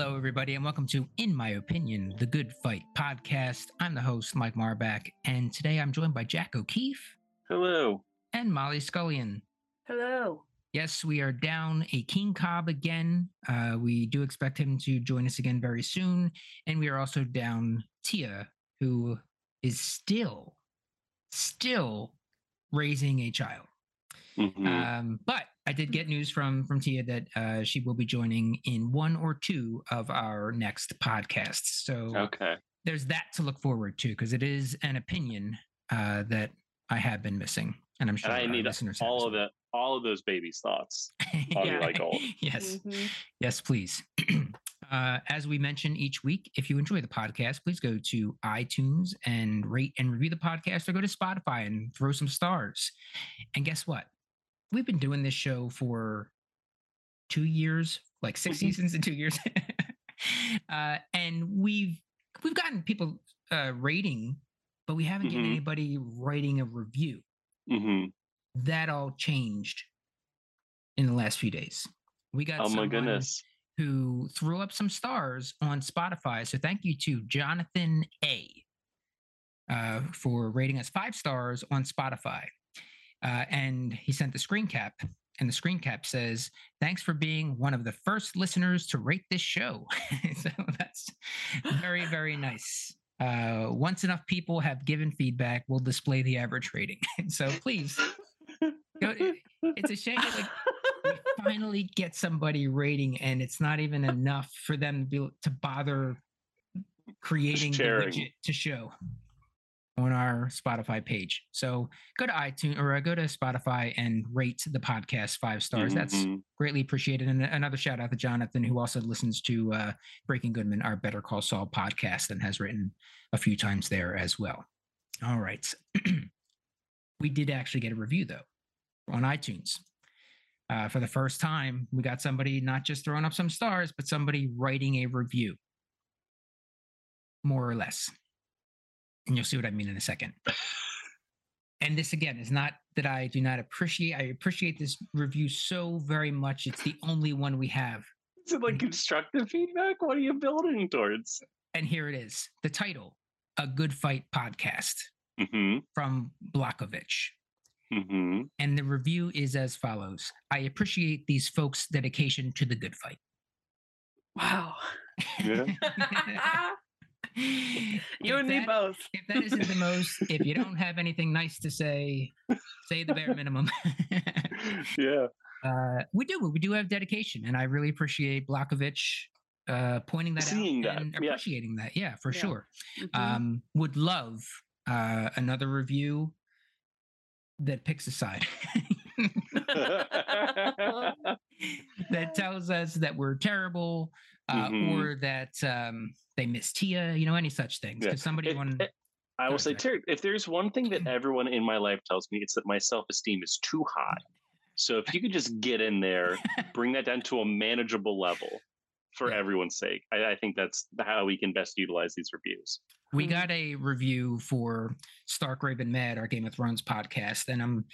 Hello, everybody, and welcome to In My Opinion, the Good Fight podcast. I'm the host, Mike Marbach, and today I'm joined by Jack O'Keefe Hello. and Molly Scullion. Hello. Yes, we are down a King Cobb again. Uh, we do expect him to join us again very soon. And we are also down Tia, who is still, still raising a child. Mhm. Um, but I did get news from from Tia that uh, she will be joining in one or two of our next podcasts. So okay. there's that to look forward to because it is an opinion uh, that I have been missing, and I'm sure And I need listeners have all as of the all of those babies' thoughts. well. I'll like gold. yes, Mhm. yes, please. uh, as we mention each week, if you enjoy the podcast, please go to iTunes and rate and review the podcast, or go to Spotify and throw some stars. And guess what? We've been doing this show for two years, like 6 Mhm. seasons in two years, uh, and we've we've gotten people uh, rating, but we haven't gotten Mhm. anybody writing a review. hmm That all changed in the last few days. We got Oh my goodness. who threw up some stars on Spotify. So thank you to Jonathan A uh, for rating us five stars on Spotify. Uh, and he sent the screen cap, and the screen cap says, "Thanks for being one of the first listeners to rate this show." so that's very, very nice. Uh, once enough people have given feedback, we'll display the average rating. so please, go, it's a shame that like, we finally get somebody rating and it's not even enough for them to be to bother creating the sharing. widget to show on our Spotify page. So go to iTunes or uh, go to Spotify and rate the podcast five stars. That's Mhm. greatly appreciated. And another shout out to Jonathan, who also listens to uh, Breaking Goodman, our Better Call Saul podcast, and has written a few times there as well. All right. we did actually get a review, though, on iTunes. Uh, for the first time, we got somebody not just throwing up some stars, but somebody writing a review, more or less. And you'll see what I mean in a second. And this again is not that I do not appreciate. I appreciate this review so very much. It's the only one we have. Is it like constructive feedback? What are you building towards? And here it is. The title, A Good Fight Podcast hmm from Blokovich. hmm And the review is as follows. I appreciate these folks' dedication to the good fight. Wow. Yeah. you and me both. If that isn't the most, if you don't have anything nice to say, say the bare minimum. yeah. uh, we do. We do have dedication, and I really appreciate Blokovich uh, pointing that Seeing out that, and yeah. appreciating that. Yeah, for Yeah. sure. Mhm. Um, would love uh, another review that picks a side. that tells us that we're terrible uh, Mhm. or that um, they miss Tia, you know, any such things. Yeah. Because somebody It- won. it- I will say, Zach. Terry, if there's one thing that everyone in my life tells me, it's that my self esteem is too high. So if you could just get in there, bring that down to a manageable level for Yeah. everyone's sake, I, I think that's how we can best utilize these reviews. we Mhm. got a review for Stark Raven Mad, our Game of Thrones podcast, and I'm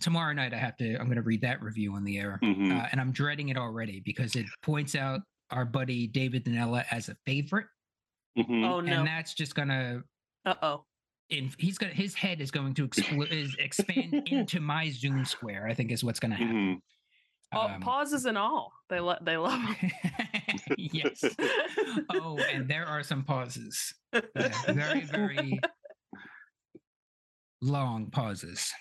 tomorrow night. I have to. I'm going to read that review on the air, Mhm. uh, and I'm dreading it already because it points out our buddy David Danella as a favorite, Mhm. Oh no. and that's just gonna. Uh oh. In, he's gonna his head is going to expl- is expand into my Zoom square. I think is what's going to happen. Mhm. Oh, Um, pauses and all. They lo- they love 'em. yes. Oh, and there are some pauses. Yeah, very, very long pauses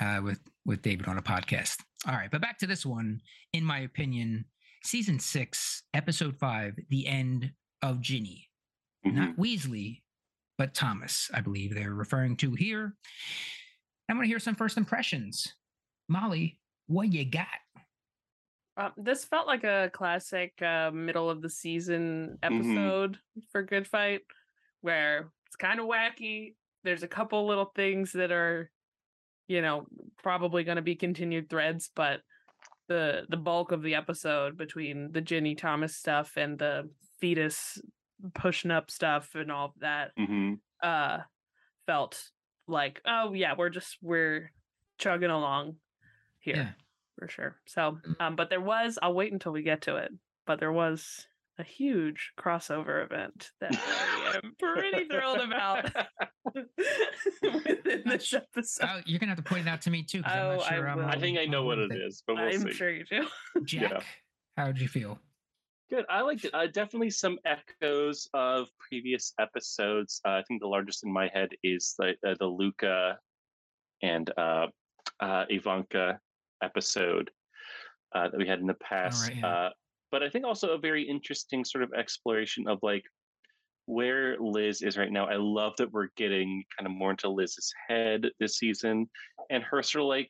uh, with with David on a podcast. All right, but back to this one. In my opinion, season six, episode five, the end of Ginni, Mhm. not Weasley, but Thomas. I believe they're referring to here. I'm going to hear some first impressions. Molly, what you got? Um, this felt like a classic uh, middle of the season episode for Good Fight, where it's kind of wacky. There's a couple little things that are, you know, probably going to be continued threads, but the the bulk of the episode between the Ginni Thomas stuff and the fetus pushing up stuff and all of that Mhm. uh felt like oh yeah we're just we're chugging along here Yeah. for sure so Mm. um but there was i'll wait until we get to it but there was a huge crossover event that I am pretty thrilled about within Not this episode. Oh, you're gonna have to point it out to me too. 'cause I'm Oh, not I sure. I'm will. I think I know what it is, but we'll I'm see. sure you do. Jack, how did you feel? Good. I liked it. Uh, definitely some echoes of previous episodes. Uh, I think the largest in my head is the uh, the Lucca and uh, uh, Ivanka episode uh, that we had in the past. right, yeah. uh, but I think also a very interesting sort of exploration of like where Liz is right now. I love that we're getting kind of more into Liz's head this season and her sort of like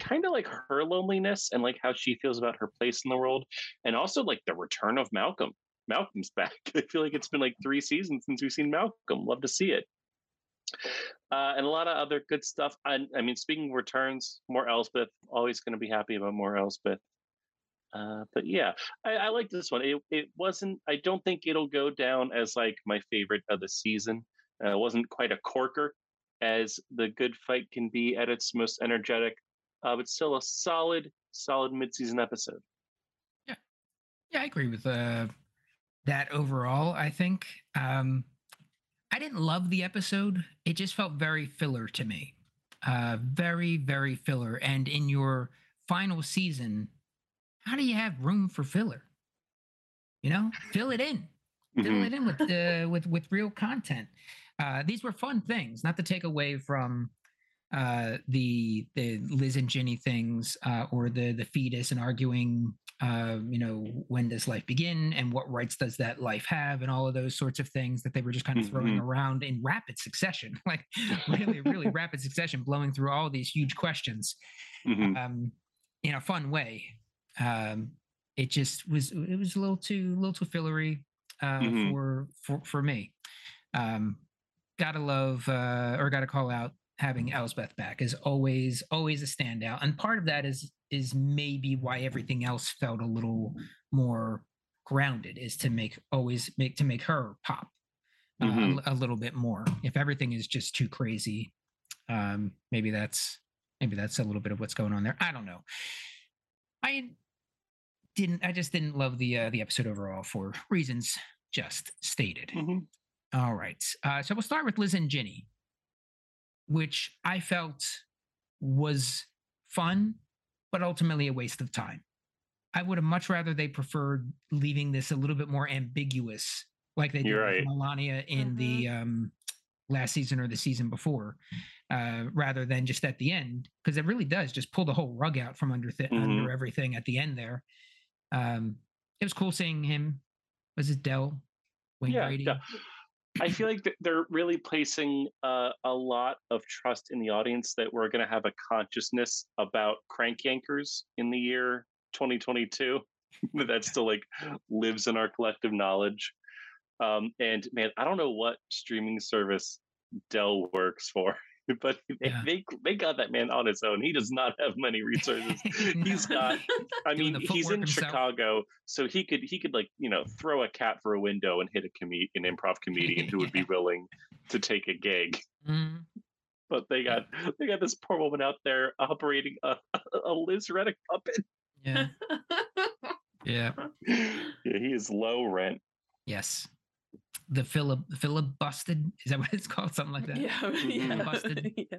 kind of like her loneliness and like how she feels about her place in the world and also like the return of Malcolm. Malcolm's back. I feel like it's been like three seasons since we've seen Malcolm. Love to see it. Uh, and a lot of other good stuff. I, I mean, speaking of returns, more Elsbeth. Always going to be happy about more Elsbeth. Uh, but yeah, I, I like this one. It it wasn't. I don't think it'll go down as like my favorite of the season. Uh, it wasn't quite a corker as the good fight can be at its most energetic, uh, but still a solid, solid mid-season episode. Yeah, yeah, I agree with uh, that overall. I think um, I didn't love the episode. It just felt very filler to me. Uh, very, very filler. And in your final season, how do you have room for filler? You know, fill it in. Fill Mhm. it in with uh, with with real content. Uh, these were fun things, not to take away from uh, the the Liz and Ginni things uh, or the the fetus and arguing. Uh, you know, when does life begin and what rights does that life have, and all of those sorts of things that they were just kind of throwing Mhm. around in rapid succession, like really, really rapid succession, blowing through all these huge questions Mhm. um, in a fun way. Um, it just was it was a little too a little too fillery uh, Mhm. for for for me. Um, gotta love uh, or gotta call out having Elsbeth back is always always a standout, and part of that is is maybe why everything else felt a little more grounded is to make always make to make her pop uh, a Mhm. l- a, little bit more. If everything is just too crazy, um, maybe that's maybe that's a little bit of what's going on there. I don't know. I didn't. I just didn't love the uh, the episode overall for reasons just stated. Mhm. All right. Uh, so we'll start with Liz and Ginni, which I felt was fun, but ultimately a waste of time. I would have much rather they preferred leaving this a little bit more ambiguous, like they did You're with right. Melania in the um, last season or the season before, uh, rather than just at the end, because it really does just pull the whole rug out from under th- under everything at the end there. Um, it was cool seeing him. Was it Del? Wayne Yeah, Brady? yeah. I feel like they're really placing uh, a lot of trust in the audience that we're going to have a consciousness about crank yankers in the year 2022 that still like lives in our collective knowledge. Um, and man, I don't know what streaming service Del works for, but they, Yeah. they they got that man on his own. He does not have many resources. he's got I mean, he's in himself. Chicago, so he could he could like you know throw a cat for a window and hit a com- an improv comedian who would be willing to take a gig. Mm, But they got they got this poor woman out there operating a, a Liz Reddick puppet. yeah. Yeah. Yeah, he is low rent. Yes. The Philip filibusted is that what it's called? Something like that. yeah,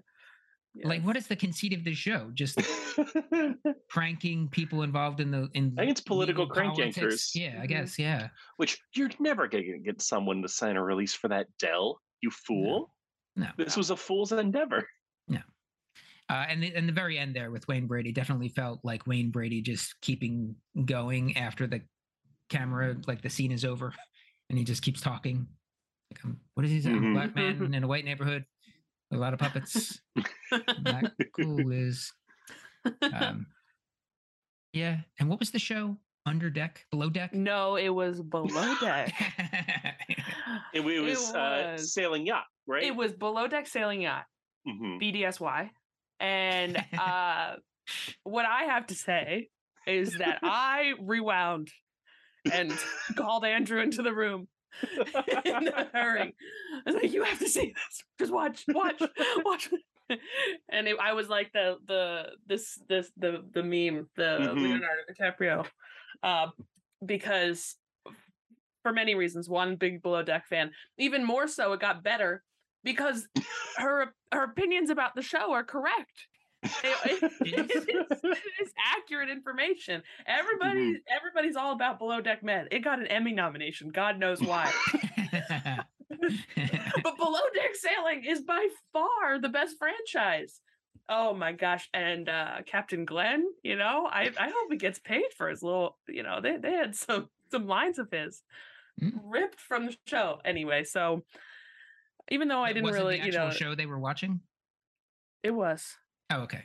yeah. Like, what is the conceit of the show? Just I pranking people involved in the in. I think it's political crank yankers, Yeah, I Mhm. guess. Yeah. which you're never gonna get someone to sign a release for that Del. You fool! No. This was a fool's endeavor. Yeah. Uh, and the, and the very end there with Wayne Brady definitely felt like Wayne Brady just keeping going after the camera, like the scene is over, and he just keeps talking. Like, um, what does he say? I'm a Mhm. black man in a white neighborhood, with a lot of puppets. Not cool is. Um, yeah. And what was the show? Under deck, below deck. no, it was below deck. It, it was, Uh, was. sailing yacht, right? It was below deck sailing yacht, Mhm. BDSY. And uh, what I have to say is that I rewound and called Andrew into the room in a hurry. I was like, "You have to see this. Just watch, watch, watch." And it, I was like the the this this the the meme the Mhm. Leonardo DiCaprio, uh, because for many reasons. One, big Below Deck fan. Even more so, it got better because her her opinions about the show are correct. It- it- it is, it is accurate information. Everybody, everybody's all about Below Deck Med. It got an Emmy nomination. God knows why. but Below Deck Sailing is by far the best franchise. Oh my gosh! And uh, Captain Glenn, you know, I I hope he gets paid for his little. You know, they they had some some lines of his Mm. ripped from the show. Anyway, so even though I didn't really, the you know, show they were watching. it was. Oh, okay,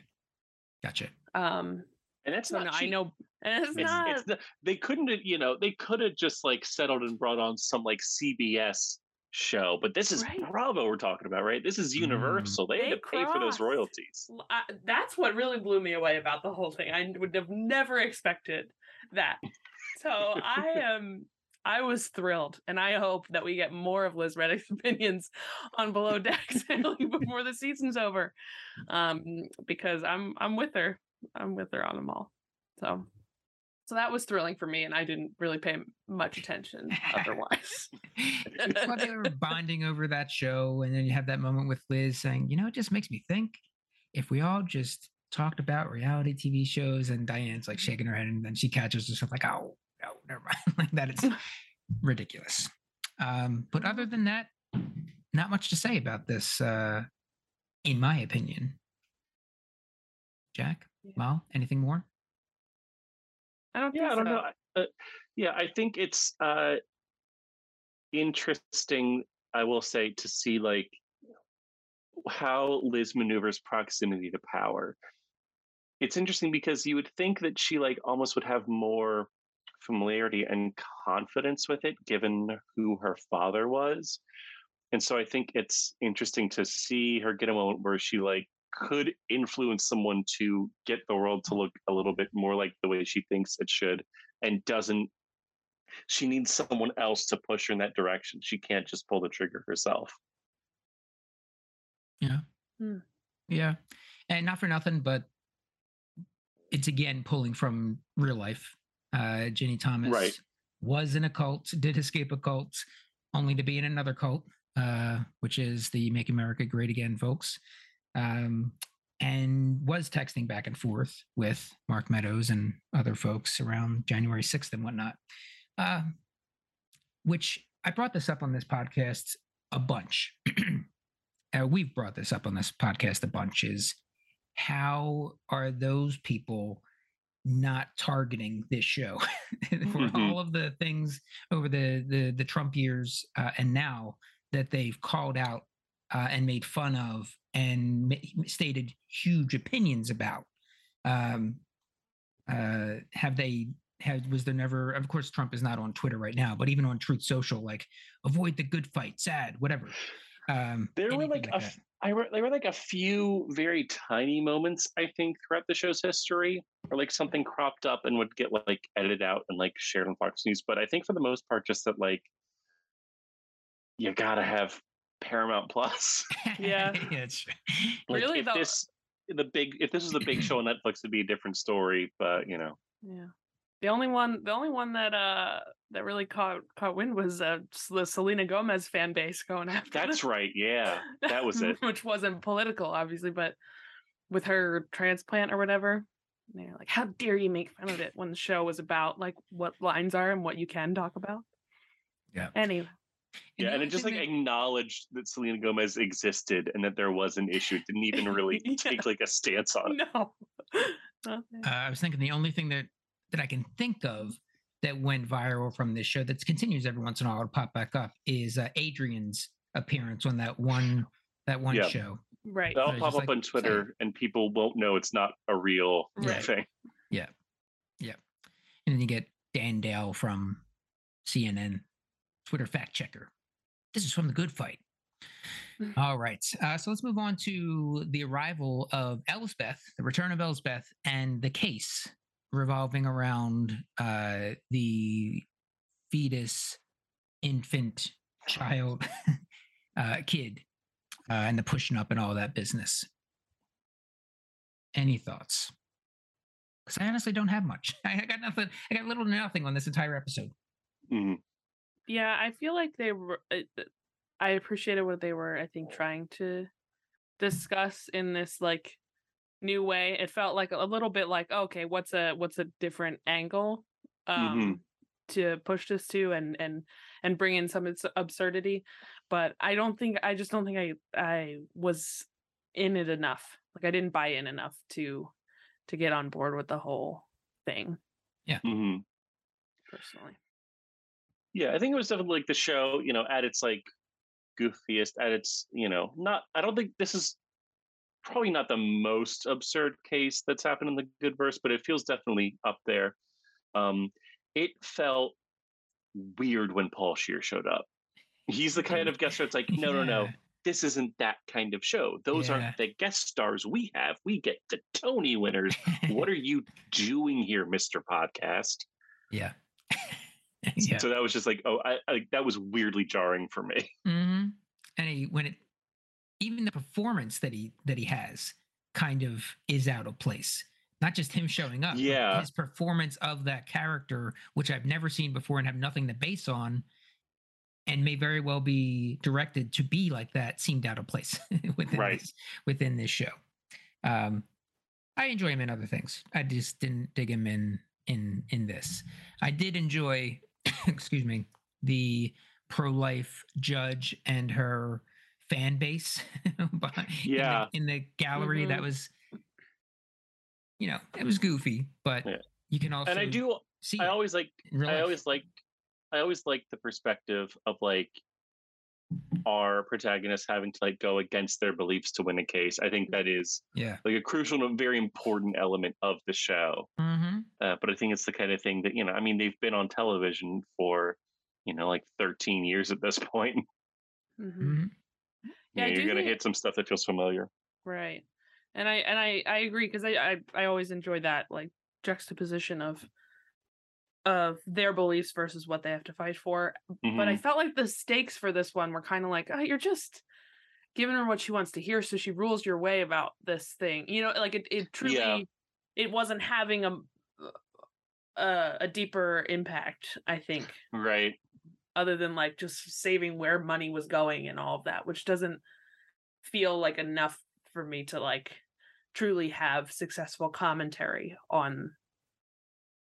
gotcha. Um, And it's so not no, I know, and it's, It's, not. it's the, they couldn't have, you know, they could have just like settled and brought on some like CBS show, but this is Right. Bravo we're talking about, right? This is Mm. Universal. They, They had to pay for those royalties. L- I, that's what really blew me away about the whole thing. I would have never expected that. So I am. I was thrilled, and I hope that we get more of Liz Reddick's opinions on Below Deck sailing before the season's over, um, because I'm I'm with her. I'm with her on them all. So, so that was thrilling for me, and I didn't really pay much attention otherwise. well, they were bonding over that show, and then you have that moment with Liz saying, "You know, it just makes me think if we all just talked about reality TV shows." And Diane's like shaking her head, and then she catches herself like, "Oh, never mind." like that, it's ridiculous. Um, but other than that, not much to say about this, uh, in my opinion. Jack, Yeah. Mal, anything more? I don't. Yeah, I don't so. know. Uh, yeah, I think it's uh, interesting. I will say to see like how Liz maneuvers proximity to power. It's interesting because you would think that she like almost would have more familiarity and confidence with it, given who her father was. And so I think it's interesting to see her get a moment where she like could influence someone to get the world to look a little bit more like the way she thinks it should and doesn't she needs someone else to push her in that direction she can't just pull the trigger herself Yeah. Hmm. Yeah. And not for nothing, but it's again pulling from real life. Uh Ginni Thomas right. was in a cult, did escape a cult, only to be in another cult, uh, which is the Make America Great Again folks. Um, and was texting back and forth with Mark Meadows and other folks around January 6th and whatnot. Uh, which I brought this up on this podcast a bunch. uh, we've brought this up on this podcast a bunch is how are those people not targeting this show for Mhm. all of the things over the the, the Trump years uh, and now that they've called out uh, and made fun of and ma- stated huge opinions about um, uh, have they had was there never of course Trump is not on Twitter right now but even on Truth Social like avoid the good fight sad whatever um there were like, a that. F- I were, there were like a few very tiny moments i think throughout the show's history or like something cropped up and would get like edited out and like shared on fox news but i think for the most part just that like you gotta have paramount plus Yeah. yeah it's, like Really, if though- this the big if this was the big show on netflix it'd be a different story but you know Yeah. The only one, the only one that uh that really caught caught wind was uh the Selena Gomez fan base going after. that's them. right yeah that was it Which wasn't political, obviously, but with her transplant or whatever, they're like, "How dare you make fun of it?" When the show was about like what lines are and what you can talk about. Yeah. Anyway, yeah the and it just like that- acknowledged that selena gomez existed and that there was an issue it didn't even really Yeah. take like a stance on it no. Uh, I was thinking the only thing that that I can think of that went viral from this show that continues every once in a while to pop back up is uh, Adrian's appearance on that one that one Yeah. show. right. That'll So pop up like, on say- Twitter, and people won't know it's not a real Right. thing. Yeah. Yeah. And then you get Dan Dale from CNN, Twitter fact checker. This is from the good fight. Mm. All right. Uh, so let's move on to the arrival of Elsbeth, the return of Elsbeth, and the case revolving around uh, the fetus, infant, child, uh, kid, uh, and the pushing up and all that business. Any thoughts? Because I honestly don't have much. I got nothing. I got little to nothing on this entire episode. Mhm. Yeah, I feel like they were. I appreciated what they were. I think trying to discuss in this like new way. It felt like a little bit like okay, what's a what's a different angle um Mhm. to push this to and and and bring in some absurdity. But I don't think I just don't think I I was in it enough. Like I didn't buy in enough to to get on board with the whole thing Yeah. Mm-hmm. personally. Yeah, I think it was definitely like the show, you know, at its like goofiest, at its, you know, not. I don't think this is probably not the most absurd case that's happened in the good verse, but it feels definitely up there. Um, it felt weird when Paul Scheer showed up. He's the kind of guest it's like, no, no, no, this isn't that kind of show. Those Yeah. aren't the guest stars we have. We get the Tony winners. what are you doing here, Mister Podcast? yeah. yeah. So that was just like, oh, I, I that was weirdly jarring for me. hmm And he when it even the performance that he that he has kind of is out of place. Not just him showing up, Yeah. his performance of that character, which I've never seen before and have nothing to base on, and may very well be directed to be like that, seemed out of place within Right. this within this show. Um, I enjoy him in other things. I just didn't dig him in in in this. I did enjoy, excuse me, the pro-life judge and her fan base behind- in the- Yeah. in, the, gallery. That Mhm. was, you know, it was goofy, but Yeah. you can also And I do. see. I always like. I always like. I always like the perspective of like our protagonists having to like go against their beliefs to win a case. I think that is yeah. like a crucial and very important element of the show. Mm-hmm. Uh, but I think it's the kind of thing that you know. I mean, they've been on television for you know like 13 years at this point. Mhm. Yeah, you you're gonna think- hit some stuff that feels familiar. Right. And I and I I agree because I, I I always enjoy that like juxtaposition of of their beliefs versus what they have to fight for. But I Mhm. felt like the stakes for this one were kind of like, oh, you're just giving her what she wants to hear, so she rules your way about this thing. You know, like it it truly Yeah. it wasn't having a a, a deeper impact, I think, right. Other than like just saving where money was going and all of that, which doesn't feel like enough for me to like truly have successful commentary on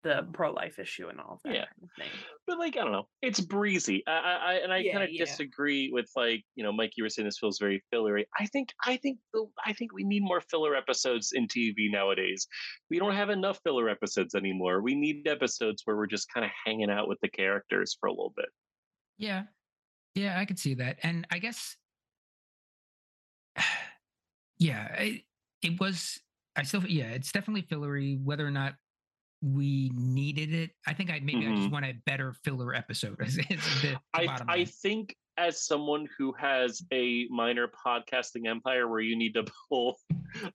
the pro life issue and all of that Yeah. kind of thing. but like I don't know, it's breezy. I, I, I and I Yeah, kind of yeah. disagree with like you know, Mike. You were saying this feels very fillery. I think I think the I think we need more filler episodes in TV nowadays. We don't have enough filler episodes anymore. We need episodes where we're just kind of hanging out with the characters for a little bit. Yeah. Yeah, I could see that. And I guess yeah, it, it was I still yeah, it's definitely fillery whether or not we needed it. I think I maybe I just mm-hmm. want a better filler episode. is- is the, the I I think as someone who has a minor podcasting empire where you need to pull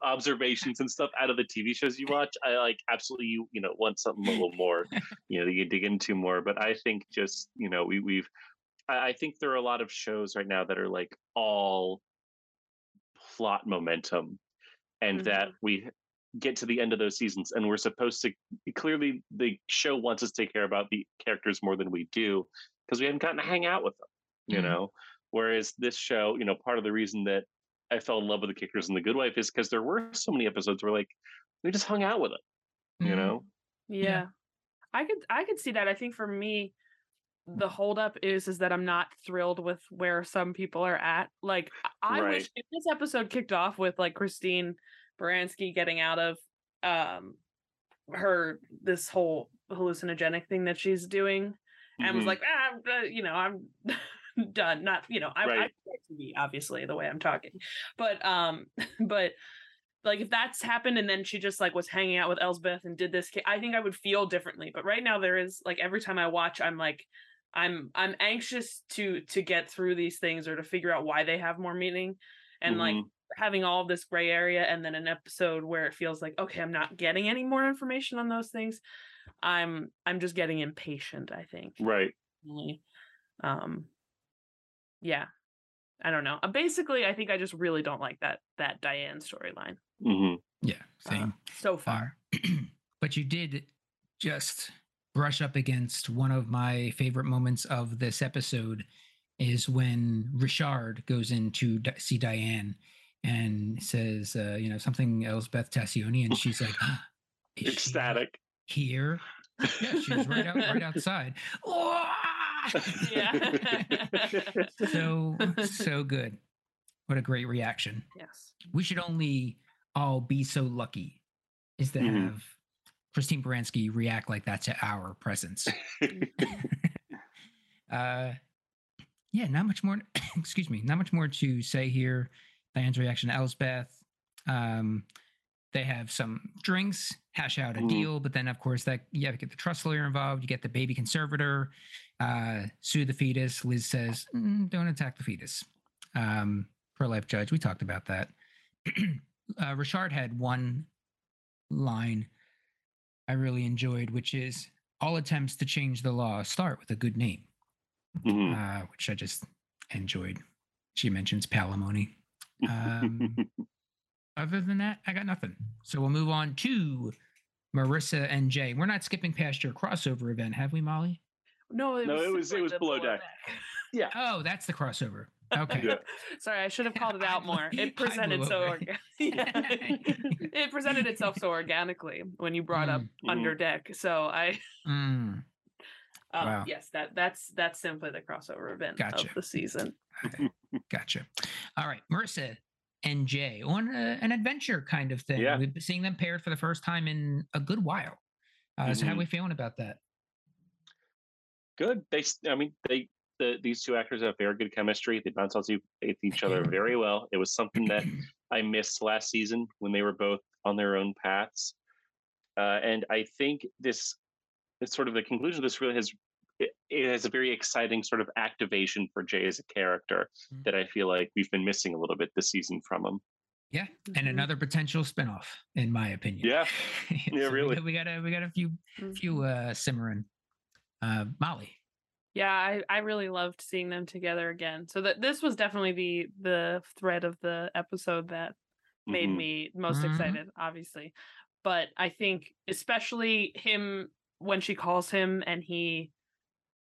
observations and stuff out of the TV shows you watch, I like absolutely you you know want something a little more, you know, that you dig into more. But I think just you know we we've I, I think there are a lot of shows right now that are like all plot momentum, and that mm-hmm. we get to the end of those seasons and we're supposed to clearly the show wants us to care about the characters more than we do because we haven't gotten to hang out with them you Mhm. know whereas this show you know part of the reason that i fell in love with the kickers and the good wife is because there were so many episodes where like we just hung out with them you Mhm. know Yeah. Yeah. I could I could see that. I think for me the holdup is is that I'm not thrilled with where some people are at. Like I I wish if this episode kicked off with like Christine Baranski getting out of um her this whole hallucinogenic thing that she's doing and was Mhm. like ah, I'm, uh, you know I'm done not you know I, I Right. like TV obviously the way I'm talking but um but like if that's happened and then she just like was hanging out with Elsbeth and did this I think I would feel differently but right now there is like every time I watch I'm like I'm I'm anxious to to get through these things or to figure out why they have more meaning and like Mhm. having all this gray area and then an episode where it feels like okay I'm not getting any more information on those things I'm I'm just getting impatient I think right. Um, yeah, I don't know. Uh, basically, I think I just really don't like that that Diane storyline hmm Yeah, uh, same. so far. far. but you did just brush up against one of my favorite moments of this episode is when Richard goes in to see Diane and says, uh, you know, something Elsbeth Tascioni, and she's like, "Ah, is she Ecstatic. here. Yeah, she was right out, right outside. Wah! Yeah. so so good. What a great reaction. yes. We should only all be so lucky is to Mhm. have Christine Baranski react like that to our presence. uh yeah, not much more excuse me, not much more to say here. Diane's reaction to Elsbeth. Um they have some drinks, hash out a Mhm. deal, but then of course that you have to get the trust lawyer involved, you get the baby conservator, uh, sue the fetus. Liz says, "Mm, don't attack the fetus. Um, pro life judge, we talked about that. uh, Richard had one line I really enjoyed, which is all attempts to change the law start with a good name, Mhm. uh, which I just enjoyed. She mentions palimony. Um, other than that, I got nothing. So we'll move on to Marissa and Jay. We're not skipping past your crossover event, have we, Molly? No, it No, was, it was- it was the below deck. deck. Oh, that's the crossover. Okay. Yeah. Sorry, I should have called it out more. It presented so over it. orga- yeah. it presented itself so organically when you brought up Mm. under deck. So I Mm, um, Wow. yes, that that's that's simply the crossover event Gotcha. of the season. I- gotcha. All right, Marissa and Jay on a, an adventure kind of thing. Yeah. We've been seeing them paired for the first time in a good while. Uh, So how are Mhm. we feeling about that? good. They, I mean, they, the, these two actors have very good chemistry. They bounce off each each other very well. It was something that I missed last season when they were both on their own paths. Uh, and I think this, this sort of the conclusion of this really has, it, it has a very exciting sort of activation for Jay as a character Mhm. that I feel like we've been missing a little bit this season from him. yeah, and Mhm. another potential spinoff, in my opinion. Yeah. So Yeah, we really. got- We got a we got a few few Mhm. uh, simmering. Uh, Molly. Yeah, I, I really loved seeing them together again. So that this was definitely the the thread of the episode that made Mhm. me most Mhm. excited, obviously. But I think especially him when she calls him and he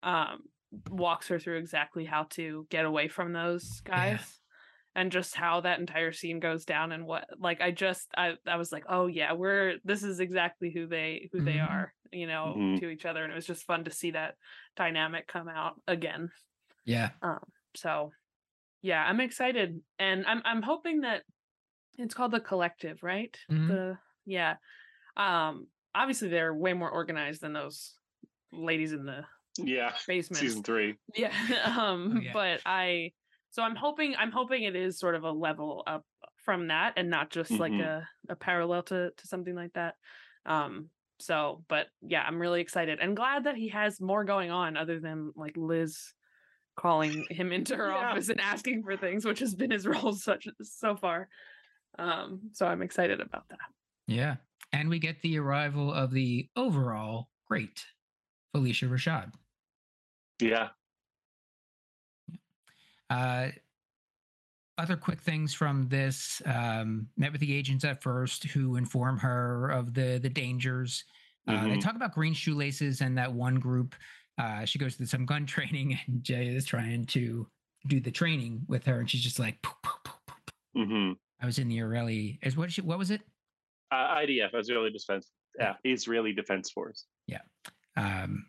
um walks her through exactly how to get away from those guys and just how that entire scene goes down and what like I just I I was like, "Oh yeah, we're this is exactly who they who they Mhm. are, you know, Mhm. to each other." And it was just fun to see that dynamic come out again. Yeah. um So, yeah, I'm excited, and I'm I'm hoping that it's called the collective, right? Mhm. The yeah, um, obviously they're way more organized than those ladies in the Yeah. basement. Season three. Yeah, um, Oh, yeah. but I so I'm hoping I'm hoping it is sort of a level up from that and not just like Mhm. a a parallel to to something like that. Um, so, but yeah, I'm really excited and glad that he has more going on other than like Liz calling him into her Yeah. office and asking for things, which has been his role such so far. Um, so I'm excited about that. Yeah. And we get the arrival of the overall great Phylicia Rashad. Yeah. Uh, other quick things from this um, met with the agents at first who inform her of the the dangers uh, they Mhm. talk about green shoelaces and that one group uh, she goes to some gun training and jay is trying to do the training with her and she's just like "Poof, poof, poof, poof, poof." hmm i was in the israeli is what she, what was it Uh, IDF, Israeli Defense. Yeah, Israeli Defense Force. Yeah um,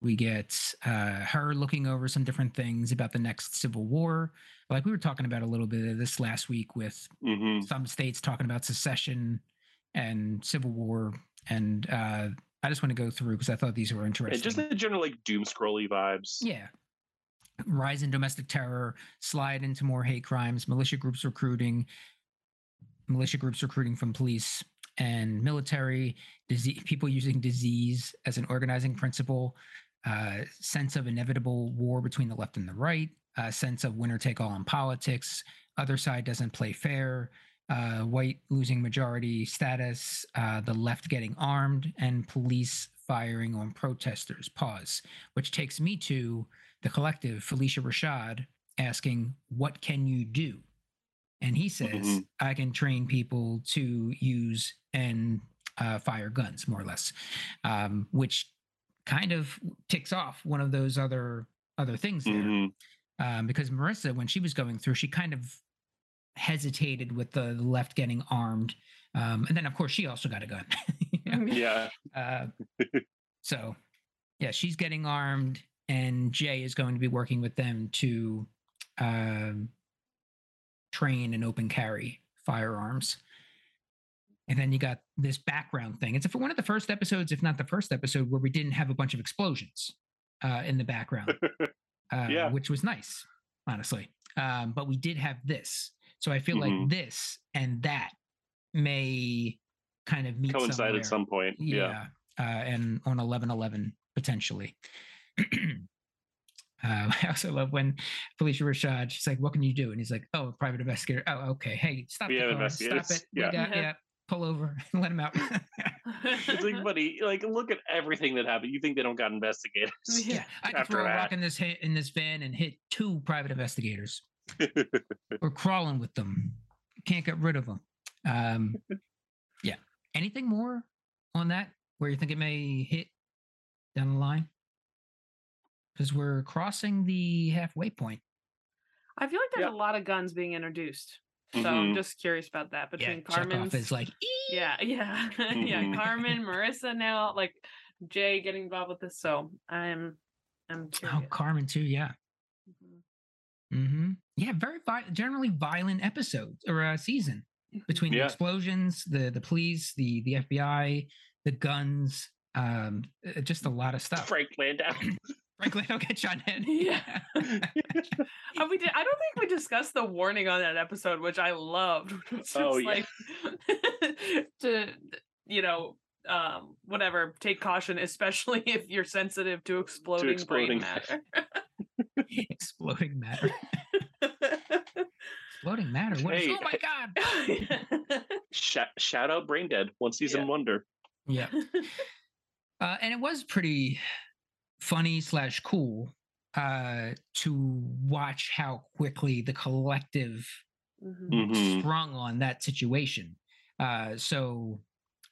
we get uh, her looking over some different things about the next civil war. Like we were talking about a little bit of this last week with hmm some states talking about secession and civil war and uh i just want to go through because i thought these were interesting And just the general like doom scrolly vibes. yeah. Rise in domestic terror slide into more hate crimes militia groups recruiting militia groups recruiting from police and military disease people using disease as an organizing principle uh, sense of inevitable war between the left and the right uh, sense of winner take all in politics other side doesn't play fair uh, white losing majority status uh, the left getting armed and police firing on protesters. Pause. Which takes me to the collective phylicia rashad asking what can you do? And he says Mhm. i can train people to use and uh, fire guns more or less um, which kind of ticks off one of those other other things there. Mhm. Um, because Marissa, when she was going through, she kind of hesitated with the left getting armed. Um, and then of course she also got a gun. Yeah. Uh, so, yeah, she's getting armed, and Jay is going to be working with them to um, train and open carry firearms. And then you got this background thing. It's for one of the first episodes, if not the first episode, where we didn't have a bunch of explosions uh, in the background, uh, Yeah. which was nice, honestly. Um, but we did have this, so I feel Mhm. like this and that may kind of meet Coincide somewhere. at some point. Yeah. Yeah. Uh, and on 11 11 potentially. Uh, I also love when Phylicia Rashad, she's like, What can you do? And he's like, Oh, private investigator. Oh, okay. Hey, stop We the car. Stop it. Yeah. We got, Yeah. Yeah. Pull over and let him out. It's like, buddy, like look at everything that happened. You think they don't got investigators? yeah. I could After throw a that. rock in this hit in this van and hit two private investigators. We're crawling with them. Can't get rid of them. Um, yeah. Anything more on that where you think it may hit down the line? Because we're crossing the halfway point. I feel like there's Yeah. a lot of guns being introduced. So I'm Mhm. just curious about that between yeah, Chekhov Carmen's. is like, "Ee!" yeah, yeah, yeah. Mhm. Carmen, Marissa now, like Jay getting involved with this. So I'm, I'm oh. Carmen too. Yeah. Mhm. hmm Yeah. Very vi- generally violent episodes or uh, season between the explosions, the the police, the the FBI, the guns, um, uh, just a lot of stuff. Frank Landau. Frankly, don't get shot in. Yeah. Uh, we did. I don't think we discussed the warning on that episode, which I loved. It's Oh, just yeah. like to you know, um, whatever. Take caution, especially if you're sensitive to exploding, exploding brain matter. Exploding matter. Exploding matter. What is, Hey, oh my god. Shout, shout out Brain Dead, one season Yeah. wonder. Yeah. Uh, and it was pretty funny slash cool uh, to watch how quickly the collective Mhm. Mhm. sprung on that situation. Uh, so,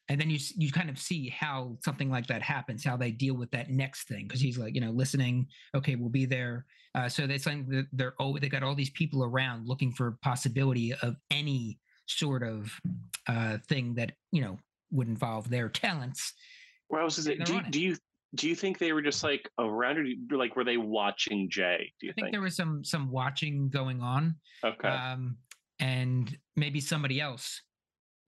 and then you you kind of see how something like that happens, how they deal with that next thing, because he's like, you know, listening. Okay, we'll be there. Uh, so they like that they're oh, they got all these people around looking for possibility of any sort of uh, thing that you know would involve their talents. Well, I was say, do, it. do you do you think they were just like around, or do you- like were they watching Jay? Do you I think think? there was some some watching going on. okay. um, and maybe somebody else,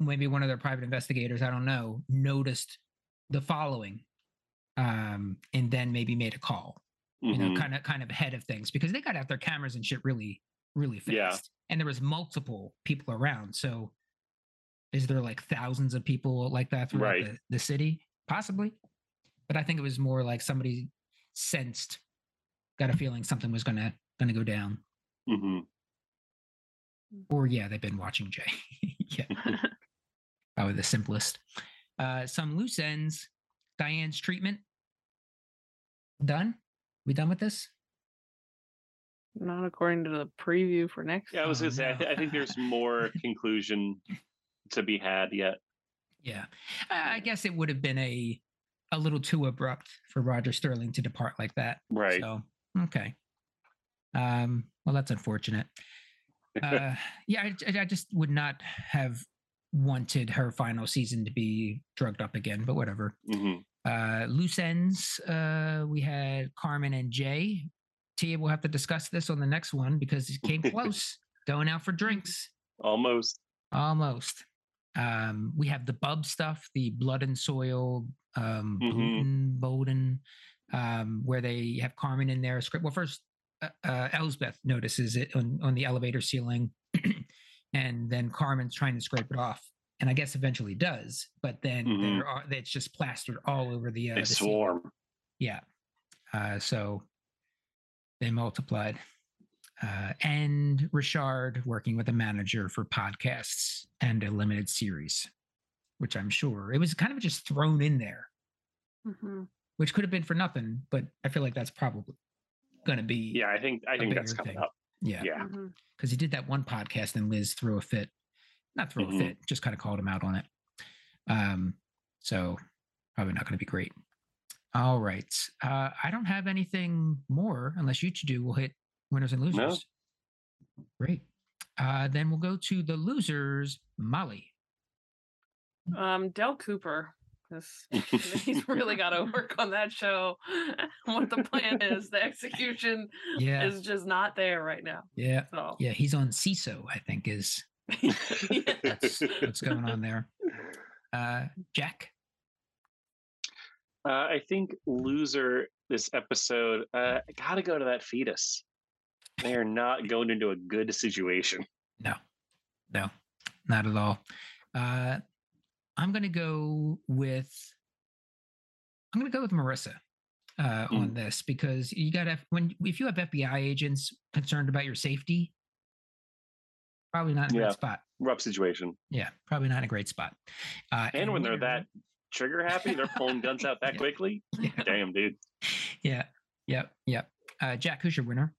maybe one of their private investigators, I don't know, noticed the following, um, and then maybe made a call. You know, Mhm. kind of kind of ahead of things because they got out their cameras and shit really, really fast. Yeah. And there was multiple people around. So, is there like thousands of people like that throughout Right. the, the city? Possibly, but I think it was more like somebody sensed, got a feeling something was gonna gonna go down. Mhm. Or yeah, they've been watching Jay. yeah, probably the simplest. Uh, some loose ends. Diane's treatment done. We done with this? Not according to the preview for next. Yeah, I was Oh, gonna say, I, th- I think there's more conclusion to be had yet. Yeah, I I guess it would have been a a little too abrupt for Roger Sterling to depart like that. Right. So okay. Um. Well, that's unfortunate. Uh, yeah, I, I- just would not have wanted her final season to be drugged up again, but whatever. Mhm. Uh, loose ends. Uh, we had Carmen and Jay. Tia, we'll have to discuss this on the next one because it came close. Going out for drinks, Almost. almost. Um, we have the bub stuff, the blood and soil, um, Mhm. Bowden, Bowden, um, where they have Carmen in there. Script. Well, first, uh, uh, Elsbeth notices it on, on the elevator ceiling, and then Carmen's trying to scrape it off, and I guess eventually does. But then Mhm. there are it's just plastered all over the. Uh, the ceiling. Yeah. Uh, so they multiplied. Uh, and Richard working with a manager for podcasts and a limited series, which I'm sure it was kind of just thrown in there, Mhm. which could have been for nothing, but I feel like that's probably going to be. Yeah, I think I think that's bigger coming thing. up. Yeah. Yeah. Because he did that one podcast and Liz threw a fit. Not throw Mhm. a fit, just kind of called him out on it. Um, so probably not going to be great. All right. Uh, I don't have anything more unless you two do. We'll hit winners and losers. Great. Uh, then we'll go to the losers, Molly. Um, Del Cooper. 'cause he's really got to work on that show. what the plan is, the execution Yeah. is just not there right now. Yeah. So Yeah. He's on CISO, I think, is that's what's going on there. Uh, Jack. Uh, I think loser this episode. Uh, gotta go to that fetus. They are not going into a good situation. No, no, not at all. Uh, I'm going to go with. I'm going to go with Marissa uh, on this because you got to when if you have FBI agents concerned about your safety, probably not in a Yeah. great spot. Rough situation. Yeah, probably not in a great spot. Uh, And when they're that trigger happy, they're pulling guns out that Yeah. quickly. yeah, Damn, dude. yeah, yeah, yeah. Uh, Jack, who's your winner?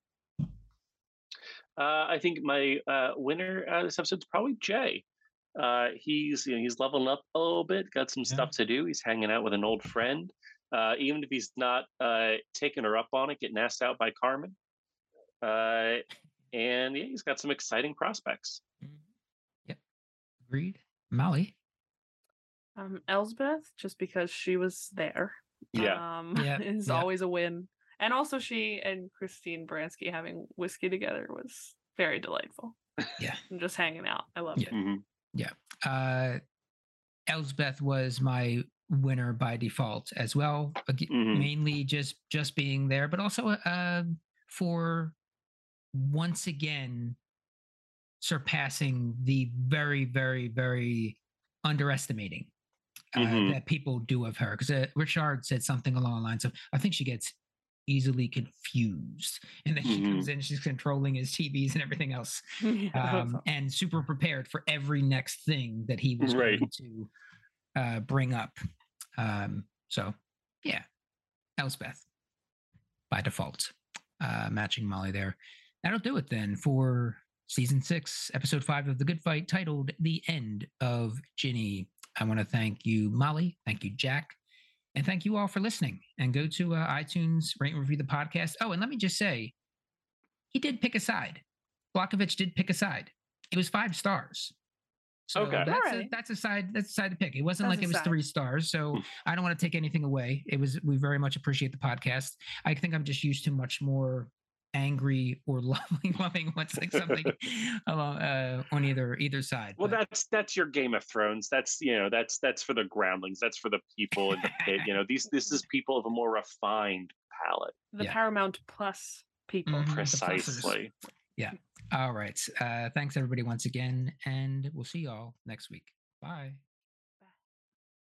Uh, I think my uh, winner uh, this is probably Jay. Uh, he's you know, he's leveling up a little bit, got some Yeah. stuff to do. He's hanging out with an old friend. Uh, even if he's not uh, taking her up on it, getting asked out by Carmen. Uh, and yeah, he's got some exciting prospects. Yep, agreed. Molly. um, Elsbeth, just because she was there, Yeah. um, Yeah, is yeah. always a win. And also, she and Christine Baranski having whiskey together was very delightful. Yeah. And just hanging out. I loved Yeah. it. Mhm. Uh, Elsbeth was my winner by default as well. Mhm. Mainly just just being there, but also uh, for once again surpassing the very, very, very underestimating uh, Mhm. that people do of her. Because uh, Richard said something along the lines of, "I think she gets." Easily confused and then she comes in she's controlling his tvs and everything else Yeah, um, all. and super prepared for every next thing that he was Right. going to uh, bring up. Um, so, yeah, Elsbeth by default, uh, matching Molly there. That'll do it then for season six, episode five of The Good Fight, titled The End of Ginni. I want to thank you, Molly. Thank you, Jack. And thank you all for listening. And go to uh, iTunes, rate and review the podcast. Oh, and let me just say, he did pick a side. Blokovich did pick a side. It was five stars. So Okay. that's, a, Alright. that's a side. That's a side to pick. It wasn't That's like it was side. three stars. So I don't want to take anything away. It was. We very much appreciate the podcast. I think I'm just used to much more angry or loving, loving what's like something along uh, on either either side. Well, but- that's that's your Game of Thrones. That's you know that's that's for the groundlings. That's for the people in the pit. You know these this is people of a more refined palate. the yeah. Paramount Plus people. Mhm. the plussers. Precisely. all right. Uh, thanks everybody once again, and we'll see y'all next week. Bye.